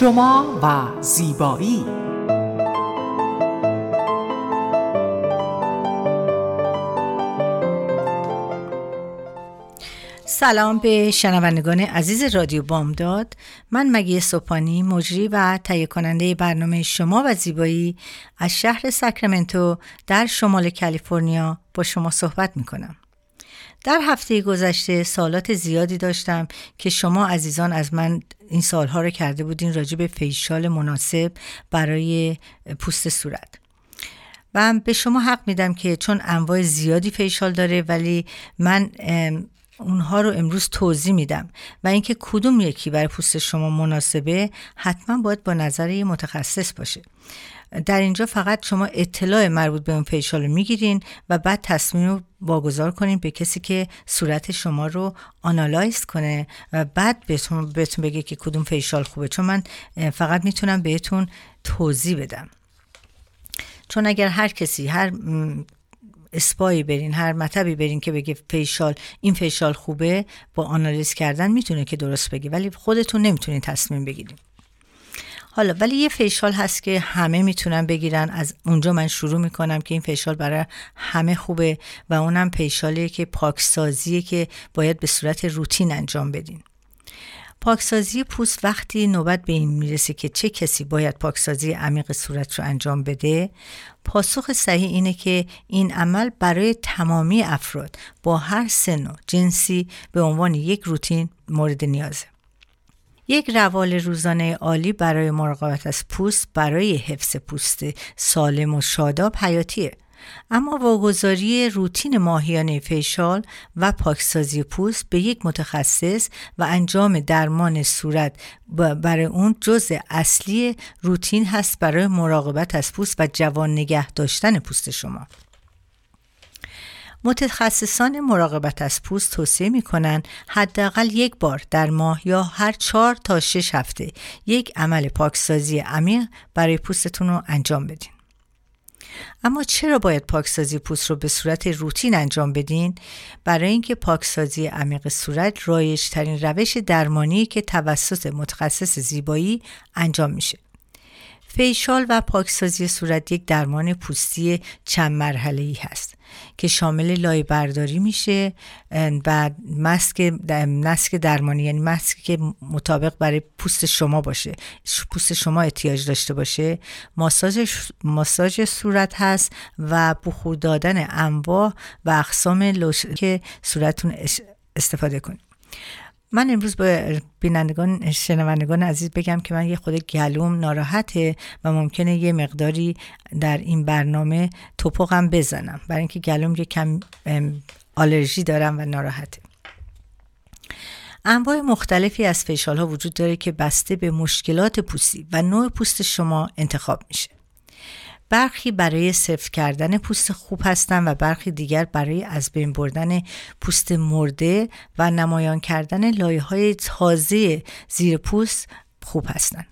شما و زیبایی. سلام به شنوندگان عزیز رادیو بامداد. من مگی سوپانی مجری و تهیه کننده برنامه شما و زیبایی از شهر ساکرامنتو در شمال کالیفرنیا با شما صحبت می کنم در هفته گذشته سالات زیادی داشتم که شما عزیزان از من این سالها رو کرده بودین راجع به فیشال مناسب برای پوست صورت. و به شما حق میدم که چون انواع زیادی فیشال داره ولی من اونها رو امروز توضیح میدم. و اینکه کدوم یکی برای پوست شما مناسبه حتما باید با نظر یه متخصص باشه. در اینجا فقط شما اطلاع مربوط به اون فیشال رو می‌گیرین و بعد تصمیم رو واگذار کنین به کسی که صورت شما رو analyze کنه و بعد بهتون, بهتون بگه که کدوم فیشال خوبه. چون من فقط می‌تونم بهتون توضیح بدم. چون اگر هر کسی هر اسپایی برین هر مطبی برین که بگه فیشال این فیشال خوبه با آنالیز کردن می‌تونه که درست بگه. ولی خودتون نمی‌تونین تصمیم بگیرین. حالا ولی یه فیشال هست که همه می‌تونن بگیرن. از اونجا من شروع می‌کنم که این فیشال برای همه خوبه و اونم فیشالیه که پاکسازیه که باید به صورت روتین انجام بدین. پاکسازی پوست وقتی نوبت به این می‌رسه که چه کسی باید پاکسازی عمیق صورت رو انجام بده پاسخ صحیح اینه که این عمل برای تمامی افراد با هر سن و جنسی به عنوان یک روتین مورد نیازه. یک روال روزانه عالی برای مراقبت از پوست برای حفظ پوست سالم و شاداب حیاتیه. اما واگذاری روتین ماهیانه فیشال و پاکسازی پوست به یک متخصص و انجام درمان صورت برای اون جزء اصلی روتین هست برای مراقبت از پوست و جوان نگه داشتن پوست شما. متخصصان مراقبت از پوست توصیه می کنند حداقل یک بار در ماه یا هر چهار تا شش هفته یک عمل پاکسازی عمیق برای پوستتون رو انجام بدین. اما چرا باید پاکسازی پوست رو به صورت روتین انجام بدین؟ برای اینکه پاکسازی عمیق صورت رایج ترین روش درمانی که توسط متخصص زیبایی انجام میشه. فیشال و پاکسازی صورت یک درمان پوستی چند مرحله ای هست که شامل لای برداری میشه و مسک نسک درمانی یعنی مسک که مطابق برای پوست شما باشه پوست شما احتیاج داشته باشه. ماساژ ماساژ صورت هست و بخور دادن انواع و اقسام لوشن که صورتتون استفاده کنید. من امروز به بینندگان شنوندگان عزیز بگم که من یه خود گلوم ناراحته و ممکنه یه مقداری در این برنامه توپقم بزنم. برای اینکه گلوم یه کم آلرژی دارم و ناراحته. انواع مختلفی از فشال ها وجود داره که بسته به مشکلات پوستی و نوع پوست شما انتخاب میشه. برخی برای سفت کردن پوست خوب هستند و برخی دیگر برای از بین بردن پوست مرده و نمایان کردن لایه های تازه زیر پوست خوب هستند.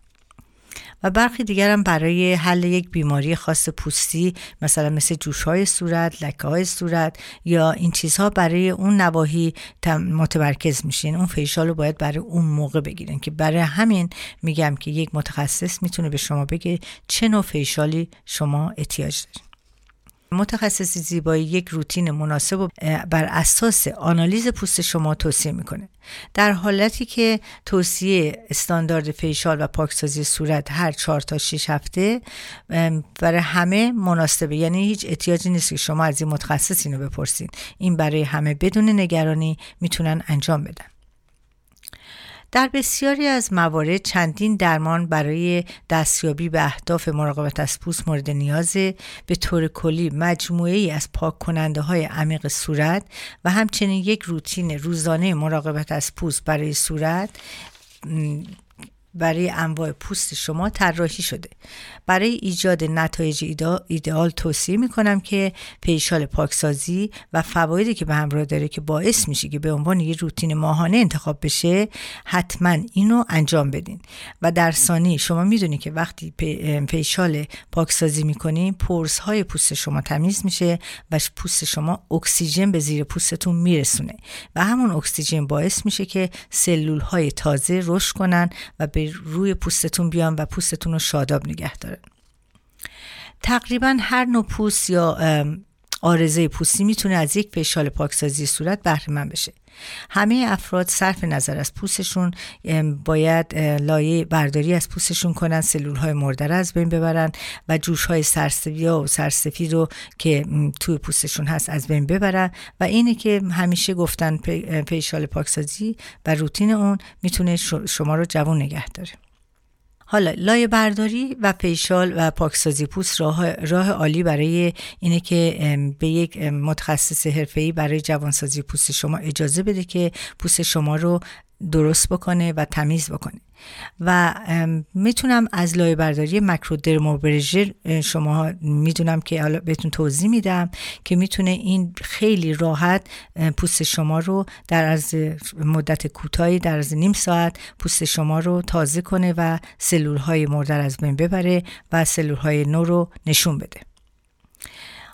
و برخی دیگر هم برای حل یک بیماری خاص پوستی مثلا مثل جوش های صورت، لکه های صورت یا این چیزها برای اون نواحی متمرکز میشین. اون فیشال رو باید برای اون موقع بگیرین که برای همین میگم که یک متخصص می‌تونه به شما بگه چه نوع فیشالی شما احتیاج دارید متخصص زیبایی یک روتین مناسب و بر اساس آنالیز پوست شما توصیه می‌کنه. در حالتی که توصیه استاندارد فیشال و پاکسازی صورت هر چهار تا 6 هفته برای همه مناسبه. یعنی هیچ احتیاجی نیست که شما از این متخصص اینو بپرسید این برای همه بدون نگرانی می‌تونن انجام بدن. در بسیاری از موارد چندین درمان برای دستیابی به اهداف مراقبت از پوست مورد نیازه به طور کلی مجموعه ای از پاک کننده های عمیق صورت و همچنین یک روتین روزانه مراقبت از پوست برای صورت برای انواع پوست شما طراحی شده. برای ایجاد نتایج ایدئال توصیه می کنم که پیشال پاکسازی و فوایدی که به همراه داره که باعث میشه که به عنوان یه روتین ماهانه انتخاب بشه حتما اینو انجام بدین. و در ثانی شما می‌دونید که وقتی پیشال پاکسازی می‌کنین پرس های پوست شما تمیز میشه و پوست شما اکسیژن به زیر پوستتون میرسونه. و همون اکسیژن باعث میشه که سلول های تازه رشد کنن و به روی پوستتون بیان و پوستتون رو شاداب نگه دارن. تقریبا هر نوع پوست یا آرزه پوستی می‌تونه از یک فشال پاکسازی صورت بهره من بشه. همه افراد صرف نظر از پوستشون باید لایه برداری از پوستشون کنن سلول های مرده از بین ببرن و جوش های سرسفی و سرسفی رو که توی پوستشون هست از بین ببرن. و اینه که همیشه گفتن فیشال پاکسازی و روتین اون می‌تونه شما رو جوان نگه داره. حالا لایه برداری و پیشال و پاکسازی پوست راه, راه عالی برای اینه که به یک متخصص حرفه‌ای برای جوانسازی پوست شما اجازه بده که پوست شما رو درست بکنه و تمیز بکنه. و می‌تونم از لایه برداری مکرودرموبرژر شما می‌دونم که حالا بهتون توضیح میدم که می‌تونه این خیلی راحت پوست شما رو در از مدت کوتاهی در از نیم ساعت پوست شما رو تازه کنه و سلول های مردر از بین ببره و سلول های نو رو نشون بده.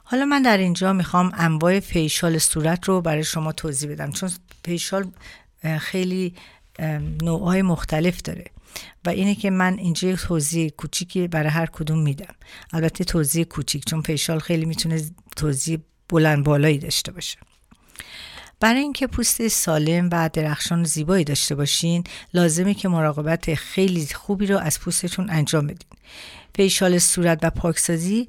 حالا من در اینجا می‌خوام انواع فیشال صورت رو برای شما توضیح بدم. چون فیشال خیلی نوعهای مختلف داره. و اینه که من اینجا توضیح کوچیکی برای هر کدوم میدم. البته توضیح کوچیک چون فیشال خیلی می‌تونه توضیح بلند بالایی داشته باشه. برای اینکه پوست سالم و درخشان و زیبایی داشته باشین لازمه که مراقبت خیلی خوبی رو از پوستتون انجام بدین. فیشال صورت و پاکسازی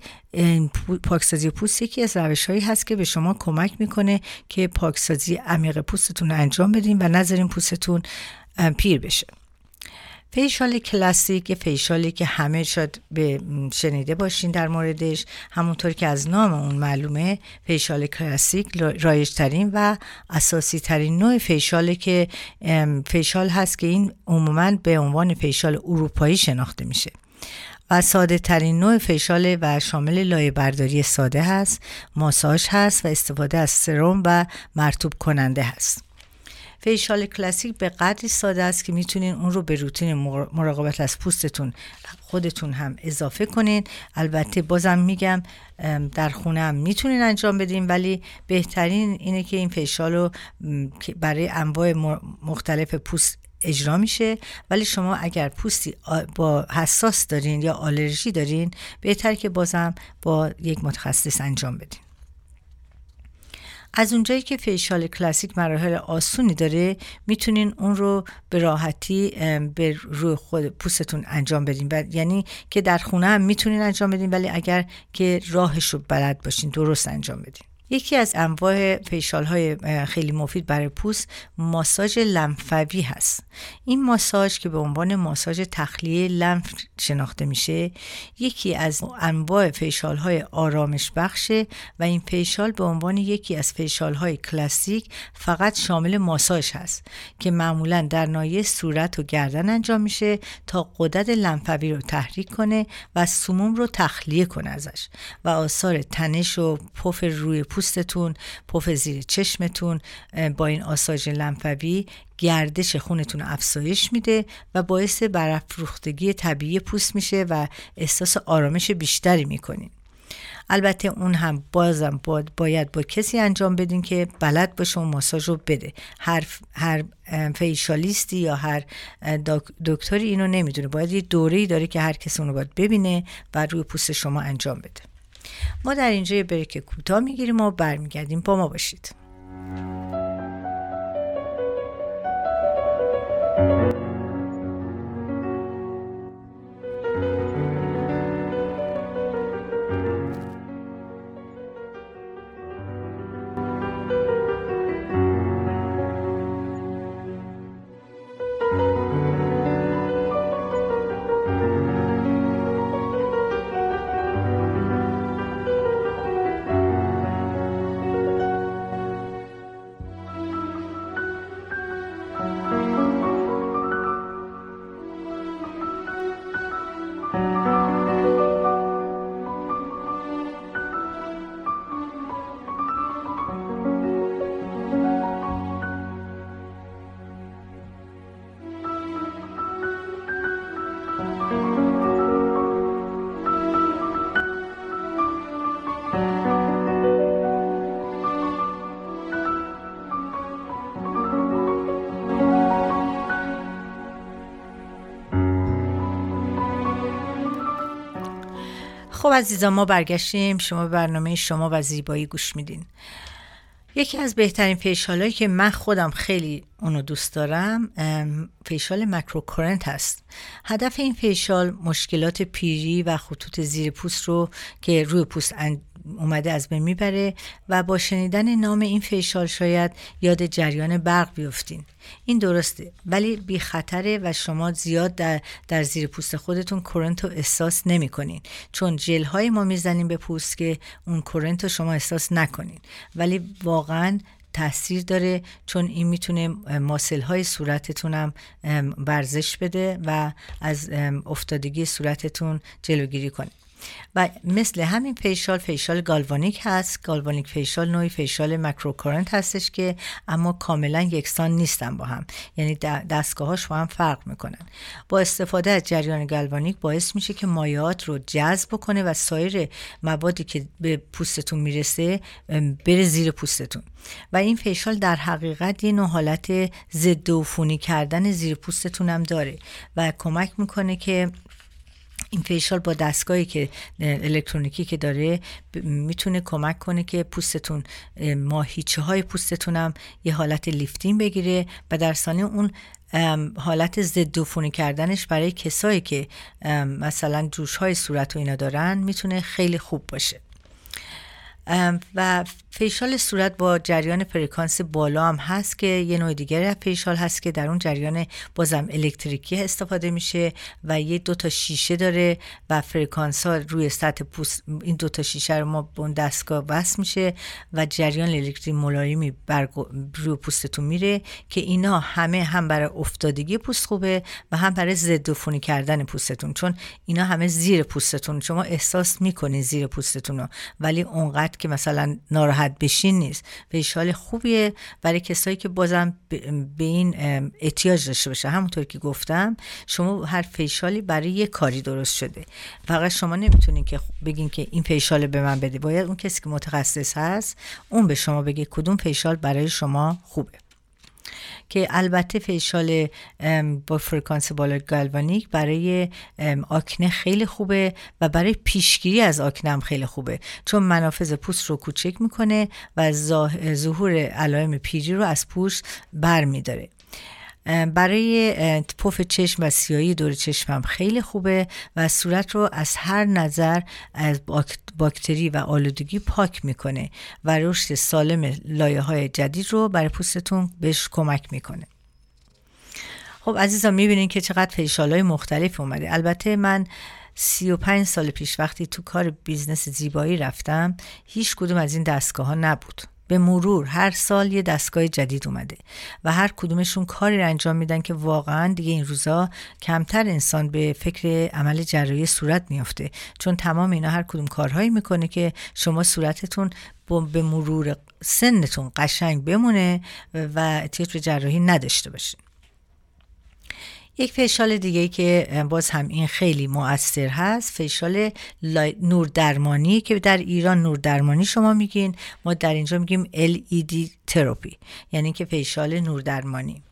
پاکسازی پوست یکی از روش هایی هست که به شما کمک می‌کنه که پاکسازی عمیق پوستتون رو انجام بدین و نذارین پوستتون پیر بشه. فیشال کلاسیک یه فیشالی که همه شاید به شنیده باشین در موردش. همونطور که از نام اون معلومه فیشال کلاسیک رایج ترین و اساسی ترین نوع فیشاله که فیشال هست که این عموما به عنوان فیشال اروپایی شناخته میشه. و ساده ترین نوع فیشال و شامل لایه برداری ساده هست ماساژ هست و استفاده از سرم و مرتوب کننده هست. فیشال کلاسیک به قدری ساده است که می‌تونین اون رو به روتین مراقبت از پوستتون خودتون هم اضافه کنین. البته بازم میگم در خونه هم می‌تونین انجام بدین ولی بهترین اینه که این فیشال رو برای انواع مختلف پوست اجرا میشه. ولی شما اگر پوستی با حساس دارین یا آلرژی دارین بهتر که بازم با یک متخصص انجام بدین. از اونجایی که فیشال کلاسیک مراحل آسونی داره می‌تونین اون رو به راحتی به روی خود پوستتون انجام بدین. یعنی که در خونه هم می‌تونین انجام بدین ولی اگر که راهش رو بلد باشین درست انجام بدین. یکی از انواع فیشال های خیلی مفید برای پوست ماساژ لمفوی هست. این ماساژ که به عنوان ماساژ تخلیه لمف شناخته میشه یکی از انواع فیشال های آرامش بخشه و این فیشال به عنوان یکی از فیشال های کلاسیک فقط شامل ماساژ هست که معمولا در نایه صورت و گردن انجام میشه تا قدرت لمفوی رو تحریک کنه و سموم رو تخلیه کنه ازش و آثار تنش و پف روی پوستتون پف زیر چشمتون با این آساژ لنفوی گردش خونتون افزایش میده و باعث برافروختگی طبیعی پوست میشه و احساس آرامش بیشتری می‌کنین. البته اون هم بازم باید با کسی انجام بدین که بلد باشه اون ماساژ رو بده. هر هر فیشالیستی یا هر دکتری اینو نمی‌دونه. باید یه دوره‌ای داره که هر کسی اونو باید ببینه و روی پوست شما انجام بده. ما در اینجا یه بریک کوتاه می‌گیریم و برمیگردیم. با ما باشید. خب عزیزان ما برگشتیم. شما برنامه شما و زیبایی گوش میدین. یکی از بهترین فیشال که من خودم خیلی اونو دوست دارم فیشال مکروکورنت هست. هدف این فیشال مشکلات پیری و خطوط زیر پوست رو که روی پوست اومده از بین می‌بره و با شنیدن نام این فیشال شاید یاد جریان برق بیفتین. این درسته ولی بی خطره و شما زیاد در, در زیر پوست خودتون current رو احساس نمی کنین چون ژل های ما می‌زنیم به پوست که اون current رو شما احساس نکنین. ولی واقعا تاثیر داره چون این می‌تونه muscle های صورتتون هم ورزش بده و از افتادگی صورتتون جلوگیری کنه. و مثل همین فیشال فیشال گالوانیک هست. گالوانیک فیشال نوعی فیشال microcurrent هستش که اما کاملا یکسان نیستن با هم. یعنی دستگاهاش با هم فرق می‌کنن. با استفاده از جریان گالوانیک باعث میشه که مایعات رو جذب کنه و سایر موادی که به پوستتون می‌رسه بره زیر پوستتون. و این فیشال در حقیقت یه نوع حالت ضد عفونی کردن زیر پوستتون هم داره و کمک می‌کنه که این فیشال با دستگاهی که الکترونیکی که داره می‌تونه کمک کنه که پوستتون ماهیچه های پوستتون هم یه حالت lifting بگیره و در ثانیه اون حالت ضد عفونی کردنش برای کسایی که مثلا جوش های صورت و اینا دارن می‌تونه خیلی خوب باشه. و فیشال صورت با جریان فرکانس بالا هم هست که یه نوع دیگر فیشال هست که در اون جریان بازم الکتریکی استفاده میشه و یه دو تا شیشه داره و فرکانس ها روی سطح پوست این دو تا شیشه رو ما به اون دستگاه وصل میشه و جریان الکتریکی ملایمی روی پوستتون میره که اینا همه هم برای افتادگی پوست خوبه و هم برای ضد عفونی کردن پوستتون چون اینا همه زیر پوستتون. شما احساس می‌کنید زیر پوستتون ولی اونقدر که مثلا ناراحت بشین نیست. فیشال خوبیه برای کسایی که بازم به این احتیاج داشته باشه. همونطور که گفتم شما هر فیشالی برای یه کاری درست شده. فقط شما نمی‌تونین که بگین که این فیشال به من بده. باید اون کسی که متخصص هست اون به شما بگه کدوم فیشال برای شما خوبه. که البته فیشال با فرکانس بالا گالوانیک برای آکنه خیلی خوبه و برای پیشگیری از آکنه هم خیلی خوبه. چون منافذ پوست رو کوچک می‌کنه و ظهور علائم پیری رو از پوست بر میداره برای پف چشم و سیاهی دور چشمم خیلی خوبه و صورت رو از هر نظر از باکتری و آلودگی پاک می‌کنه و رشد سالم لایه های جدید رو برای پوستتون بهش کمک می‌کنه. خب عزیزان می‌بینین که چقدر فیشال های مختلف اومده. البته من سی و پنج سال پیش وقتی تو کار business زیبایی رفتم هیچ کدوم از این دستگاه ها نبود. به مرور هر سال یه دستگاه جدید اومده و هر کدومشون کاری رو انجام میدن که واقعا دیگه این روزا کمتر انسان به فکر عمل جراحی صورت میافته. چون تمام اینا هر کدوم کارهایی می‌کنه که شما صورتتون به مرور سنتون قشنگ بمونه و احتیاج به جراحی نداشته باشه یک فیشال دیگه که باز هم این خیلی مؤثر هست فیشال نور درمانی که در ایران نور درمانی شما میگین ما در اینجا میگیم LED تراپی یعنی که فیشال نور درمانی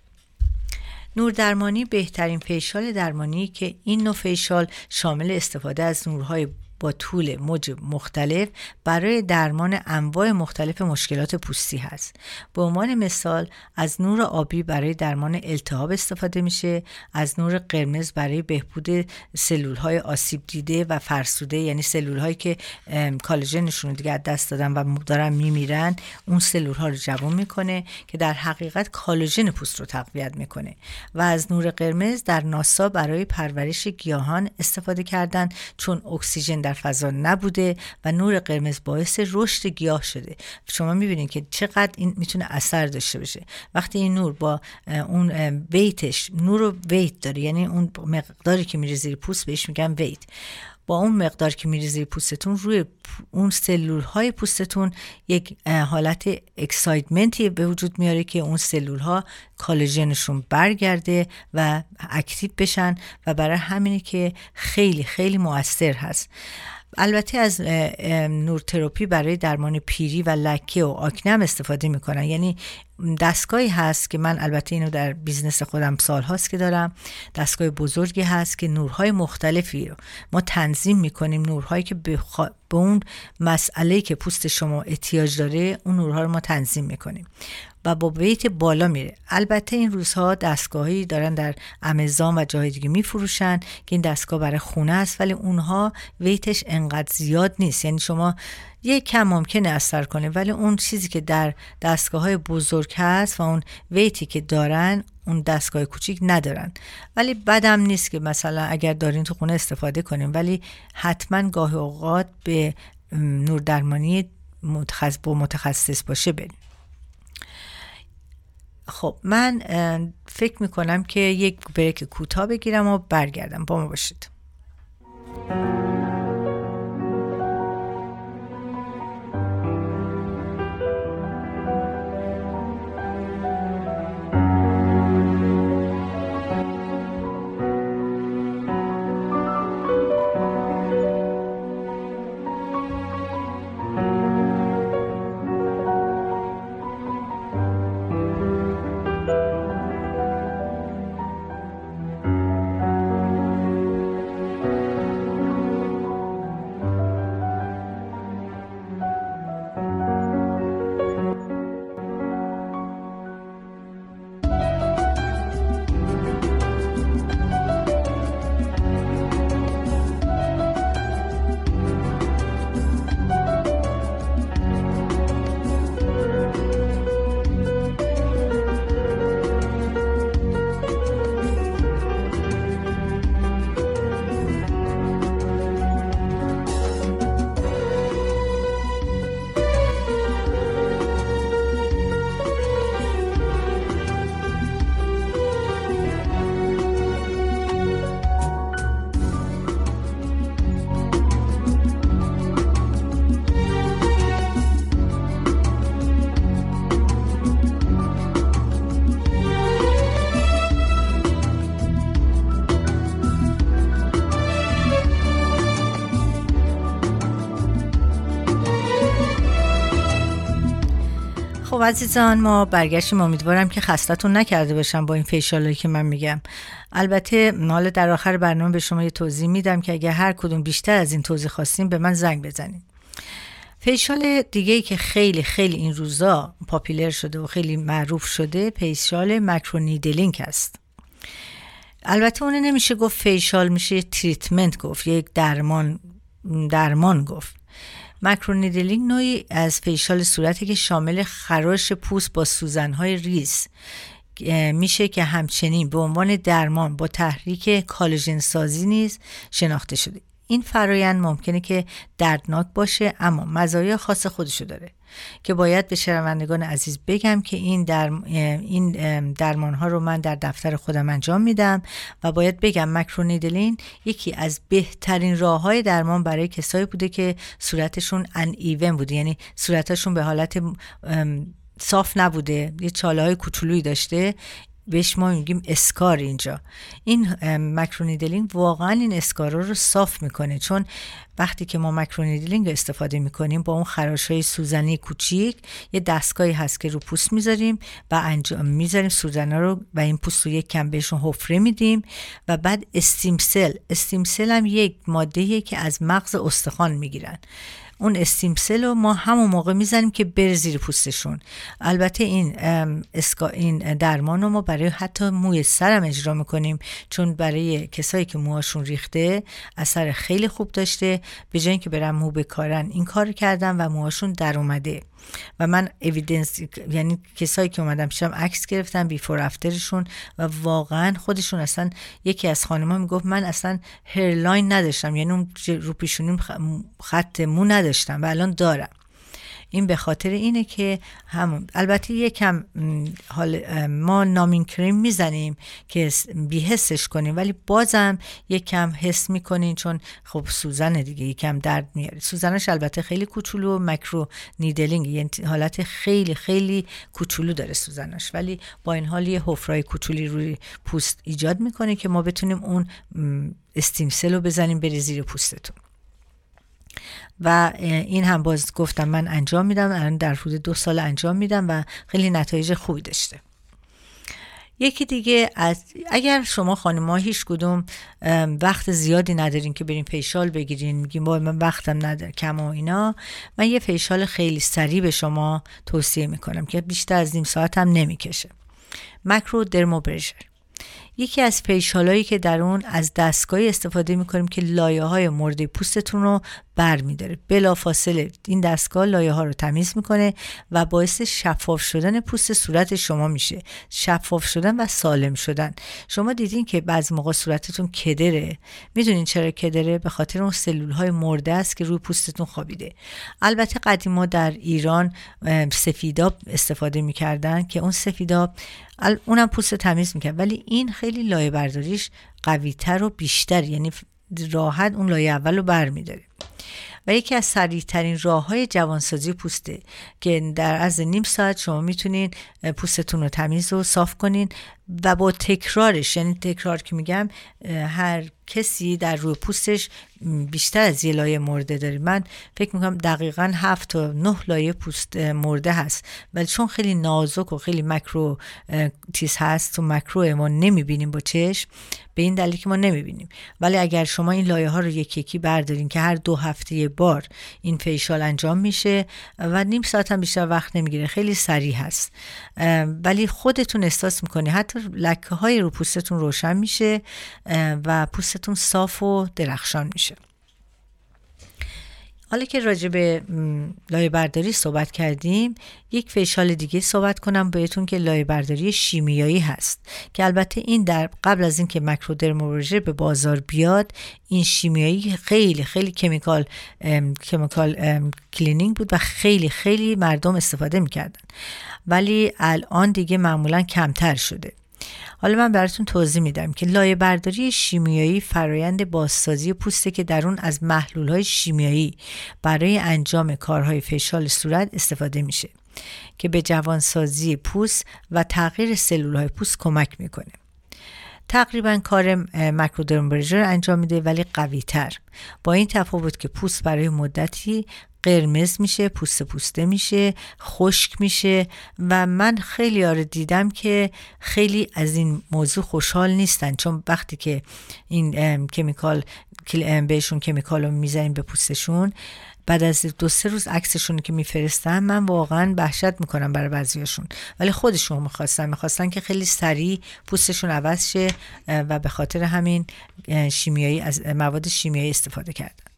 نور درمانی بهترین فیشال درمانی که این نوع فیشال شامل استفاده از نورهای با طول موج مختلف برای درمان انواع مختلف مشکلات پوستی هست. به عنوان مثال از نور آبی برای درمان التهاب استفاده میشه از نور قرمز برای بهبود سلول های آسیب دیده و فرسوده یعنی سلول هایی که کالژنشون رو دیگه دست دادن و دارن میمیرن اون سلول ها رو جوان می‌کنه که در حقیقت کالژن پوست رو تقویت می‌کنه. و از نور قرمز در ناسا برای پرورش گیاهان استفاده کردن چون اکسیژن در فضا نبوده و نور قرمز باعث رشد گیاه شده. شما می‌بینید که چقدر این می‌تونه اثر داشته باشه. وقتی این نور با اون ویتش نور و ویت داره یعنی اون مقداری که میره زیر پوست بهش میگن ویت. با اون مقدار که میره زیر پوستتون روی اون سلول های پوستتون یک حالت excitement ی به وجود میاره که اون سلول ها برگرده و active بشن و برای همینه که خیلی خیلی موثر هست. البته از نورتراپی برای درمان پیری و لکه و آکنه هم استفاده می‌کنن. یعنی دستگاهی هست که من البته اینو در business خودم سال هاست که دارم. دستگاه بزرگی هست که نورهای مختلفی رو ما تنظیم می‌کنیم. نورهایی که به, اون مسئله که پوست شما احتیاج داره اون نورها رو ما تنظیم می‌کنیم. و با ویت بالا میره. البته این روزها دستگاهی دارن در امازون و جای دیگه میفروشن که این دستگاه برای خونه است ولی اونها ویتش انقدر زیاد نیست. یعنی شما یک کم ممکنه اثر کنه ولی اون چیزی که در دستگاه های بزرگ هست و اون ویتی که دارن اون دستگاه کوچیک ندارن. ولی بدم نیست که مثلا اگر دارین تو خونه استفاده کنیم ولی حتما گاه اوقات به نور درمانی متخصص با متخصص باشه بریم خب من فکر می‌کنم که یک بریک کوتاه بگیرم و برگردم. با ما باشید. عزیزان ما برگشتیم. امیدوارم که خستتون نکرده باشم با این فیشال‌هایی که من میگم. البته حالا در آخر برنامه به شما یه توضیح میدم که اگر هر کدوم بیشتر از این توضیح خواستیم به من زنگ بزنید فیشال دیگه ای که خیلی خیلی این روزا popular شده و خیلی معروف شده فیشال microneedling است. البته اون نمیشه گفت فیشال میشه treatment گفت یک درمان درمان گفت. مکرونیدلینگ نوعی از فیشال صورتی که شامل خراش پوست با سوزنهای ریز میشه که همچنین به عنوان درمان با تحریک کالژن سازی نیز شناخته شده. این فرایند ممکنه که دردناک باشه اما مزایای خاص خودشو داره که باید به شنوندگان عزیز بگم که این در این درمان ها رو من در دفتر خودم انجام میدم و باید بگم مکرونیدلین یکی از بهترین راه های درمان برای کسایی بوده که صورتشون ان ایون بوده یعنی صورتشون به حالت صاف نبوده یه چاله های کوچولویی داشته. بهش ما میگیم اسکار اینجا. این مکرونیدلینگ واقعا این اسکارا رو صاف می‌کنه. چون وقتی که ما مکرونیدلینگ استفاده می‌کنیم با اون خراش های سوزنی کوچیک یه دستگاهی هست که رو پوست می‌ذاریم و انجام می‌ذاریم سوزنه رو و این پوست رو یک کم بهشون حفره میدیم و بعد stem cell stem cell هم یک ماده که از مغز استخوان می‌گیرن. اون stem cell رو ما همون موقع می‌زنیم که بره زیر پوستشون. البته این اسکا این درمان رو ما برای حتی موی سرم اجرا می‌کنیم چون برای کسایی که موهاشون ریخته اثر خیلی خوب داشته. به جای که برن مو بکارن این کار کردن و موهاشون در اومده. و من evidence یعنی کسایی که اومدم پیشم عکس گرفتم before after شون و واقعا خودشون اصلا یکی از خانم‌ها می‌گفت من اصلا هرلاین نداشتم یعنی اون رو پیشونیم خط مو نداشتم و الان دارم. این به خاطر اینه که همون البته یکم حال ما نامین کریم می‌زنیم که بیحسش کنیم ولی بازم یکم حس می‌کنین چون خب سوزن دیگه یکم درد میاره سوزنش البته خیلی کوچولو مکرو نیدلینگ یعنی حالت خیلی خیلی کوچولو داره سوزنش. ولی با این حال یه حفرای کوچولی روی پوست ایجاد می‌کنه که ما بتونیم اون استیمسل رو بزنیم بری زیر پوستتون. و این هم باز گفتم من انجام میدم. الان در حدود دو سال انجام میدم و خیلی نتایج خوبی داشته. یکی دیگه از اگر شما خانم هیچ کدوم وقت زیادی ندارین که برین فیشال بگیرین میگین با من وقتم نداره کم و اینا من یه فیشال خیلی سریع به شما توصیه می‌کنم که بیشتر از نیم ساعت هم نمی‌کشه. مکرو درموبرژر یکی از هایی که در اون از دستگاهی استفاده می‌کنیم که لایه های مرده پوستتون رو بر میداره بلا فاصله این دستگاه لایه ها رو تمیز می‌کنه و باعث شفاف شدن پوست صورت شما میشه. شفاف شدن و سالم شدن. شما دیدین که بعضی موقع صورتتون کدره؟ می‌دونین چرا کدره؟ به خاطر اون سلول های مرده است که روی پوستتون خوابیده. البته قدیما در ایران سفیداب استفاده می‌کردن که اون سفیداب اونم پوست تمیز می‌کرد. ولی این خیلی لایه برداریش قویتر و بیشتر. یعنی راحت اون لایه اول رو بر میداره و یکی از سریعترین راه های جوانسازی پوسته که در از نیم ساعت شما می‌تونین پوستتون رو تمیز و صاف کنین و با تکرارش یعنی تکرار که میگم هر کسی در روی پوستش بیشتر از یه لایه مرده داره. من فکر می‌کنم دقیقا هفت تا نه لایه پوست مرده هست. ولی چون خیلی نازک و خیلی مکرو تیز هست تو مکرو ما نمی‌بینیم با چشم به این دلیل که ما نمی‌بینیم. ولی اگر شما این لایه ها رو یکی یکی بردارین که هر دو هفته یه بار این فیشال انجام میشه و نیم ساعت هم بیشتر وقت نمی‌گیره. خیلی سریع هست. ولی خودتون احساس می‌کنی حتی لکه های رو پوستتون روشن میشه و پوستتون صاف و درخشان میشه. حالا که راجع به لایه برداری صحبت کردیم یک فیشال دیگه صحبت کنم بهتون که لایه برداری شیمیایی هست که البته این در قبل از اینکه مکرودرمولوژی به بازار بیاد این شیمیایی خیلی خیلی کمیکال کمیکال کلینینگ بود و خیلی خیلی مردم استفاده می‌کردن. ولی الان دیگه معمولا کمتر شده. حالا من براتون توضیح میدم که لایه برداری شیمیایی فرایند بازسازی پوسته که در اون از محلول های شیمیایی برای انجام کارهای فشال صورت استفاده میشه که به جوانسازی پوست و تغییر سلول های پوست کمک می‌کنه. تقریبا کار مکرودرمبرژر انجام میده ولی قوی تر با این تفاوت که پوست برای مدتی قرمز میشه پوست پوسته میشه خشک میشه و من خیلی آره دیدم که خیلی از این موضوع خوشحال نیستن. چون وقتی که این کمیکال بهشون کمیکال رو می‌زنیم به پوستشون بعد از دو سه روز عکسشون که میفرستم من واقعا وحشت می‌کنم برای بعضیاشون. ولی خودشون می‌خواستن می‌خواستن که خیلی سریع پوستشون عوض شه و به خاطر همین شیمیایی از مواد شیمیایی استفاده کردن.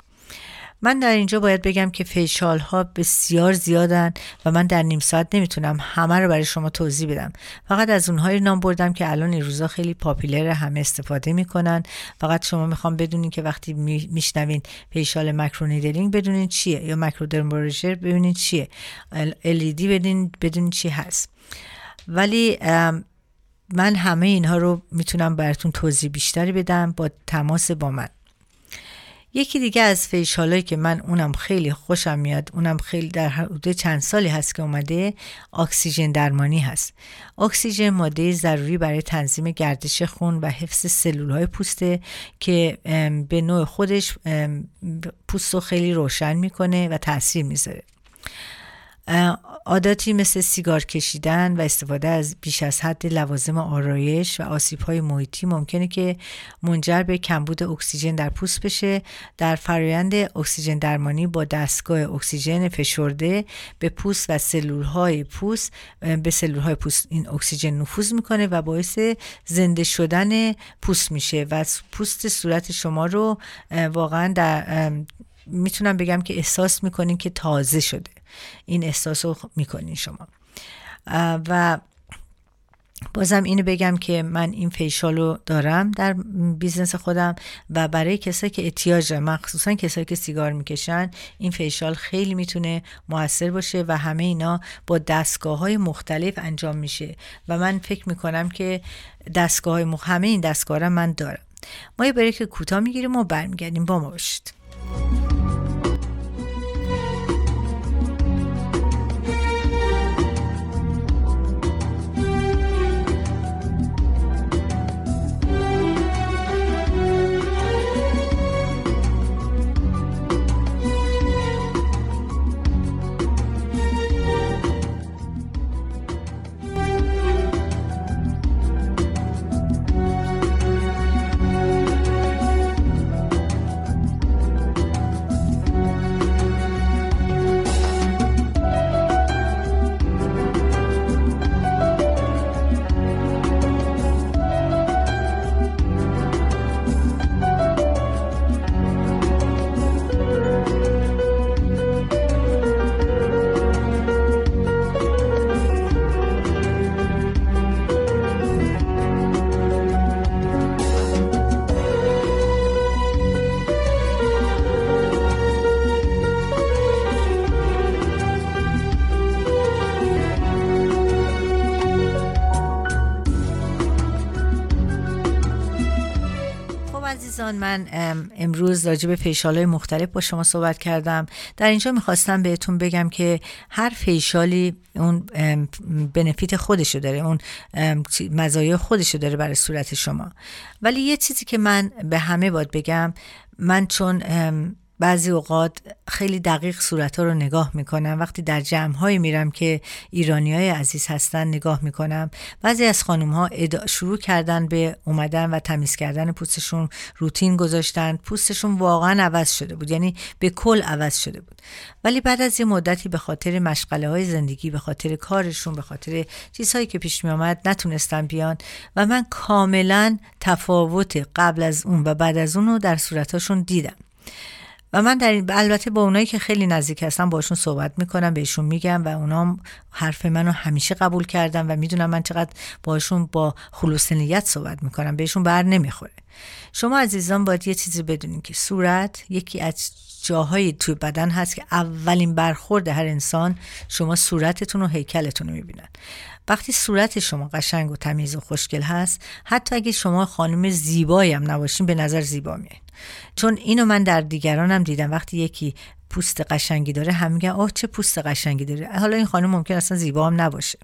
من در اینجا باید بگم که فیشال ها بسیار زیادن و من در نیم ساعت نمی‌تونم همه رو برای شما توضیح بدم. فقط از اونهای نام بردم که الان این روزا خیلی پاپیلر همه استفاده می‌کنن. فقط شما می‌خوام بدونین که وقتی میشنوین فیشال مکرونیدلینگ بدونین چیه یا مکرودرمبروژر ببینین چیه. LED بدین بدونین چی هست. ولی من همه اینها رو می‌تونم براتون توضیح بیشتری بدم با تماس با من. یکی دیگه از فیشالایی که من اونم خیلی خوشم میاد اونم خیلی در حدود چند سالی هست که اومده اکسیژن درمانی هست. اکسیژن ماده ضروری برای تنظیم گردش خون و حفظ سلول های پوسته که به نوع خودش پوست رو خیلی روشن می‌کنه و تاثیر می‌ذاره. عاداتی مثل سیگار کشیدن و استفاده از بیش از حد لوازم آرایش و آسیب های محیطی ممکنه که منجر به کمبود اکسیژن در پوست بشه. در فرایند اکسیژن درمانی با دستگاه اکسیژن فشرده به پوست و سلول های پوست به سلول های پوست این اکسیژن نفوذ می‌کنه و باعث زنده شدن پوست میشه و پوست صورت شما رو واقعا در می‌تونم بگم که احساس می‌کنین که تازه شده. این احساس رو می‌کنین شما. و بازم اینو بگم که من این فیشال رو دارم در business خودم و برای کسایی که احتیاج دارن مخصوصا کسایی که سیگار می‌کشن این فیشال خیلی می‌تونه موثر باشه و همه اینا با دستگاه های مختلف انجام میشه. و من فکر می‌کنم که دستگاه های مخ... همه این دستگاه من دارم. ما یه بریک کوتاه می‌گیریم و برمیگردیم. با ما باشید. عزیزان من امروز راجع به فیشال مختلف با شما صحبت کردم. در اینجا می‌خواستم بهتون بگم که هر فیشالی اون بنفیت خودشو داره اون مزایای خودشو داره برای صورت شما. ولی یه چیزی که من به همه باید بگم من چون بعضی اوقات خیلی دقیق صورت ها رو نگاه می‌کنم. وقتی در جمع های میرم که ایرانی های عزیز هستن نگاه می‌کنم. بعضی از خانم ها شروع کردن به اومدن و تمیز کردن پوستشون روتین گذاشتن. پوستشون واقعا عوض شده بود یعنی به کل عوض شده بود. ولی بعد از یه مدتی به خاطر مشغله های زندگی به خاطر کارشون به خاطر چیزهایی که پیش می آمد نتونستن بیان و من کاملا تفاوت قبل از اون و بعد از اون رو در صورتاشون دیدم. و من در البته با اونایی که خیلی نزدیک هستم باشون صحبت می‌کنم بهشون میگم و اونا حرف منو همیشه قبول کردم و می‌دونم من چقدر باشون با خلوص نیت صحبت می‌کنم بهشون بر نمی‌خوره. شما عزیزان باید یه چیزی بدونین که صورت یکی از جاهایی توی بدن هست که اولین برخورد هر انسان شما صورتتون و هیکلتون رو می‌بینن. وقتی صورت شما قشنگ و تمیز و خوشگل هست حتی اگه شما خانم زیبایی هم نباشین به نظر زیبا میایین چون اینو من در دیگرانم دیدم. وقتی یکی پوست قشنگی داره هم میگن آه چه پوست قشنگی داره؟ حالا این خانم ممکن اصلا زیبا هم نباشه.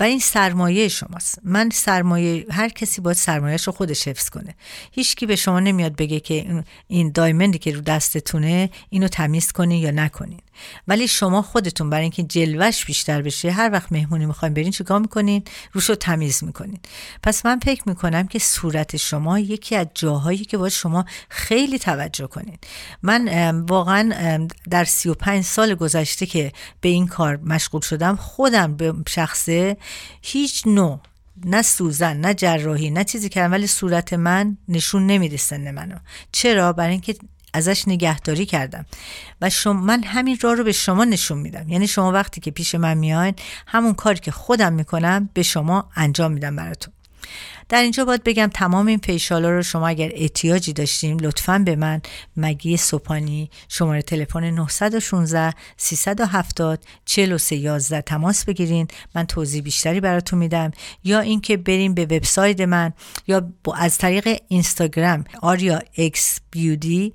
و این سرمایه شماست. من سرمایه هر کسی باید سرمایهش رو خودش حفظ کنه. هیچکی به شما نمیاد بگه که این دایمندی که رو دستتونه اینو تمیز کنی یا نکنین. ولی شما خودتون برای اینکه جلوش بیشتر بشه هر وقت مهمونی می‌خواین برین چیکار می‌کنین؟ روشو تمیز می‌کنین. پس من فکر می‌کنم که صورت شما یکی از جاهایی که باید شما خیلی توجه کنین. من واقعا در 35 سال گذشته که به این کار مشغول شدم خودم به شخصه هیچ نوع نه سوزن نه جراحی نه چیزی کردم ولی صورت من نشون نمیده سن منو. چرا؟ برای اینکه ازش نگهداری کردم. و شما من همین راه رو به شما نشون میدم. یعنی شما وقتی که پیش من میاین همون کاری که خودم می‌کنم به شما انجام میدم براتون. در اینجا باید بگم تمام این فیشالا رو شما اگر احتیاجی داشتیم لطفا به من مگی سوپانی شماره تلفن 916 370 4311 تماس بگیرین. من توضیح بیشتری براتون میدم. یا اینکه بریم به وبسایت من یا از طریق اینستاگرام آریا اکس بیودی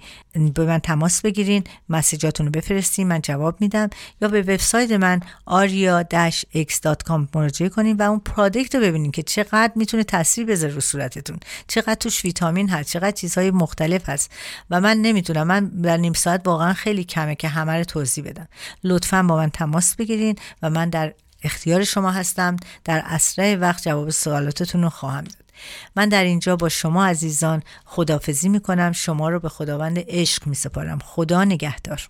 به من تماس بگیرین. مسیجاتون رو بفرستین من جواب میدم. یا به وبسایت من aria-x.com مراجعه کنین و اون پرادکت رو ببینین که چقدر می‌تونه تاثیر بذاره رو صورتتون. چقدر توش ویتامین هست چقدر چیزهای مختلف هست. و من نمی‌تونم من در نیم ساعت واقعا خیلی کمه که همه رو توضیح بدم. لطفا با من تماس بگیرین و من در اختیار شما هستم. در اسرع وقت جواب سوالاتتون رو خواهم داد. من در اینجا با شما عزیزان خدافزی می کنم شما رو به خداوند عشق می سپارم خدا نگهدار.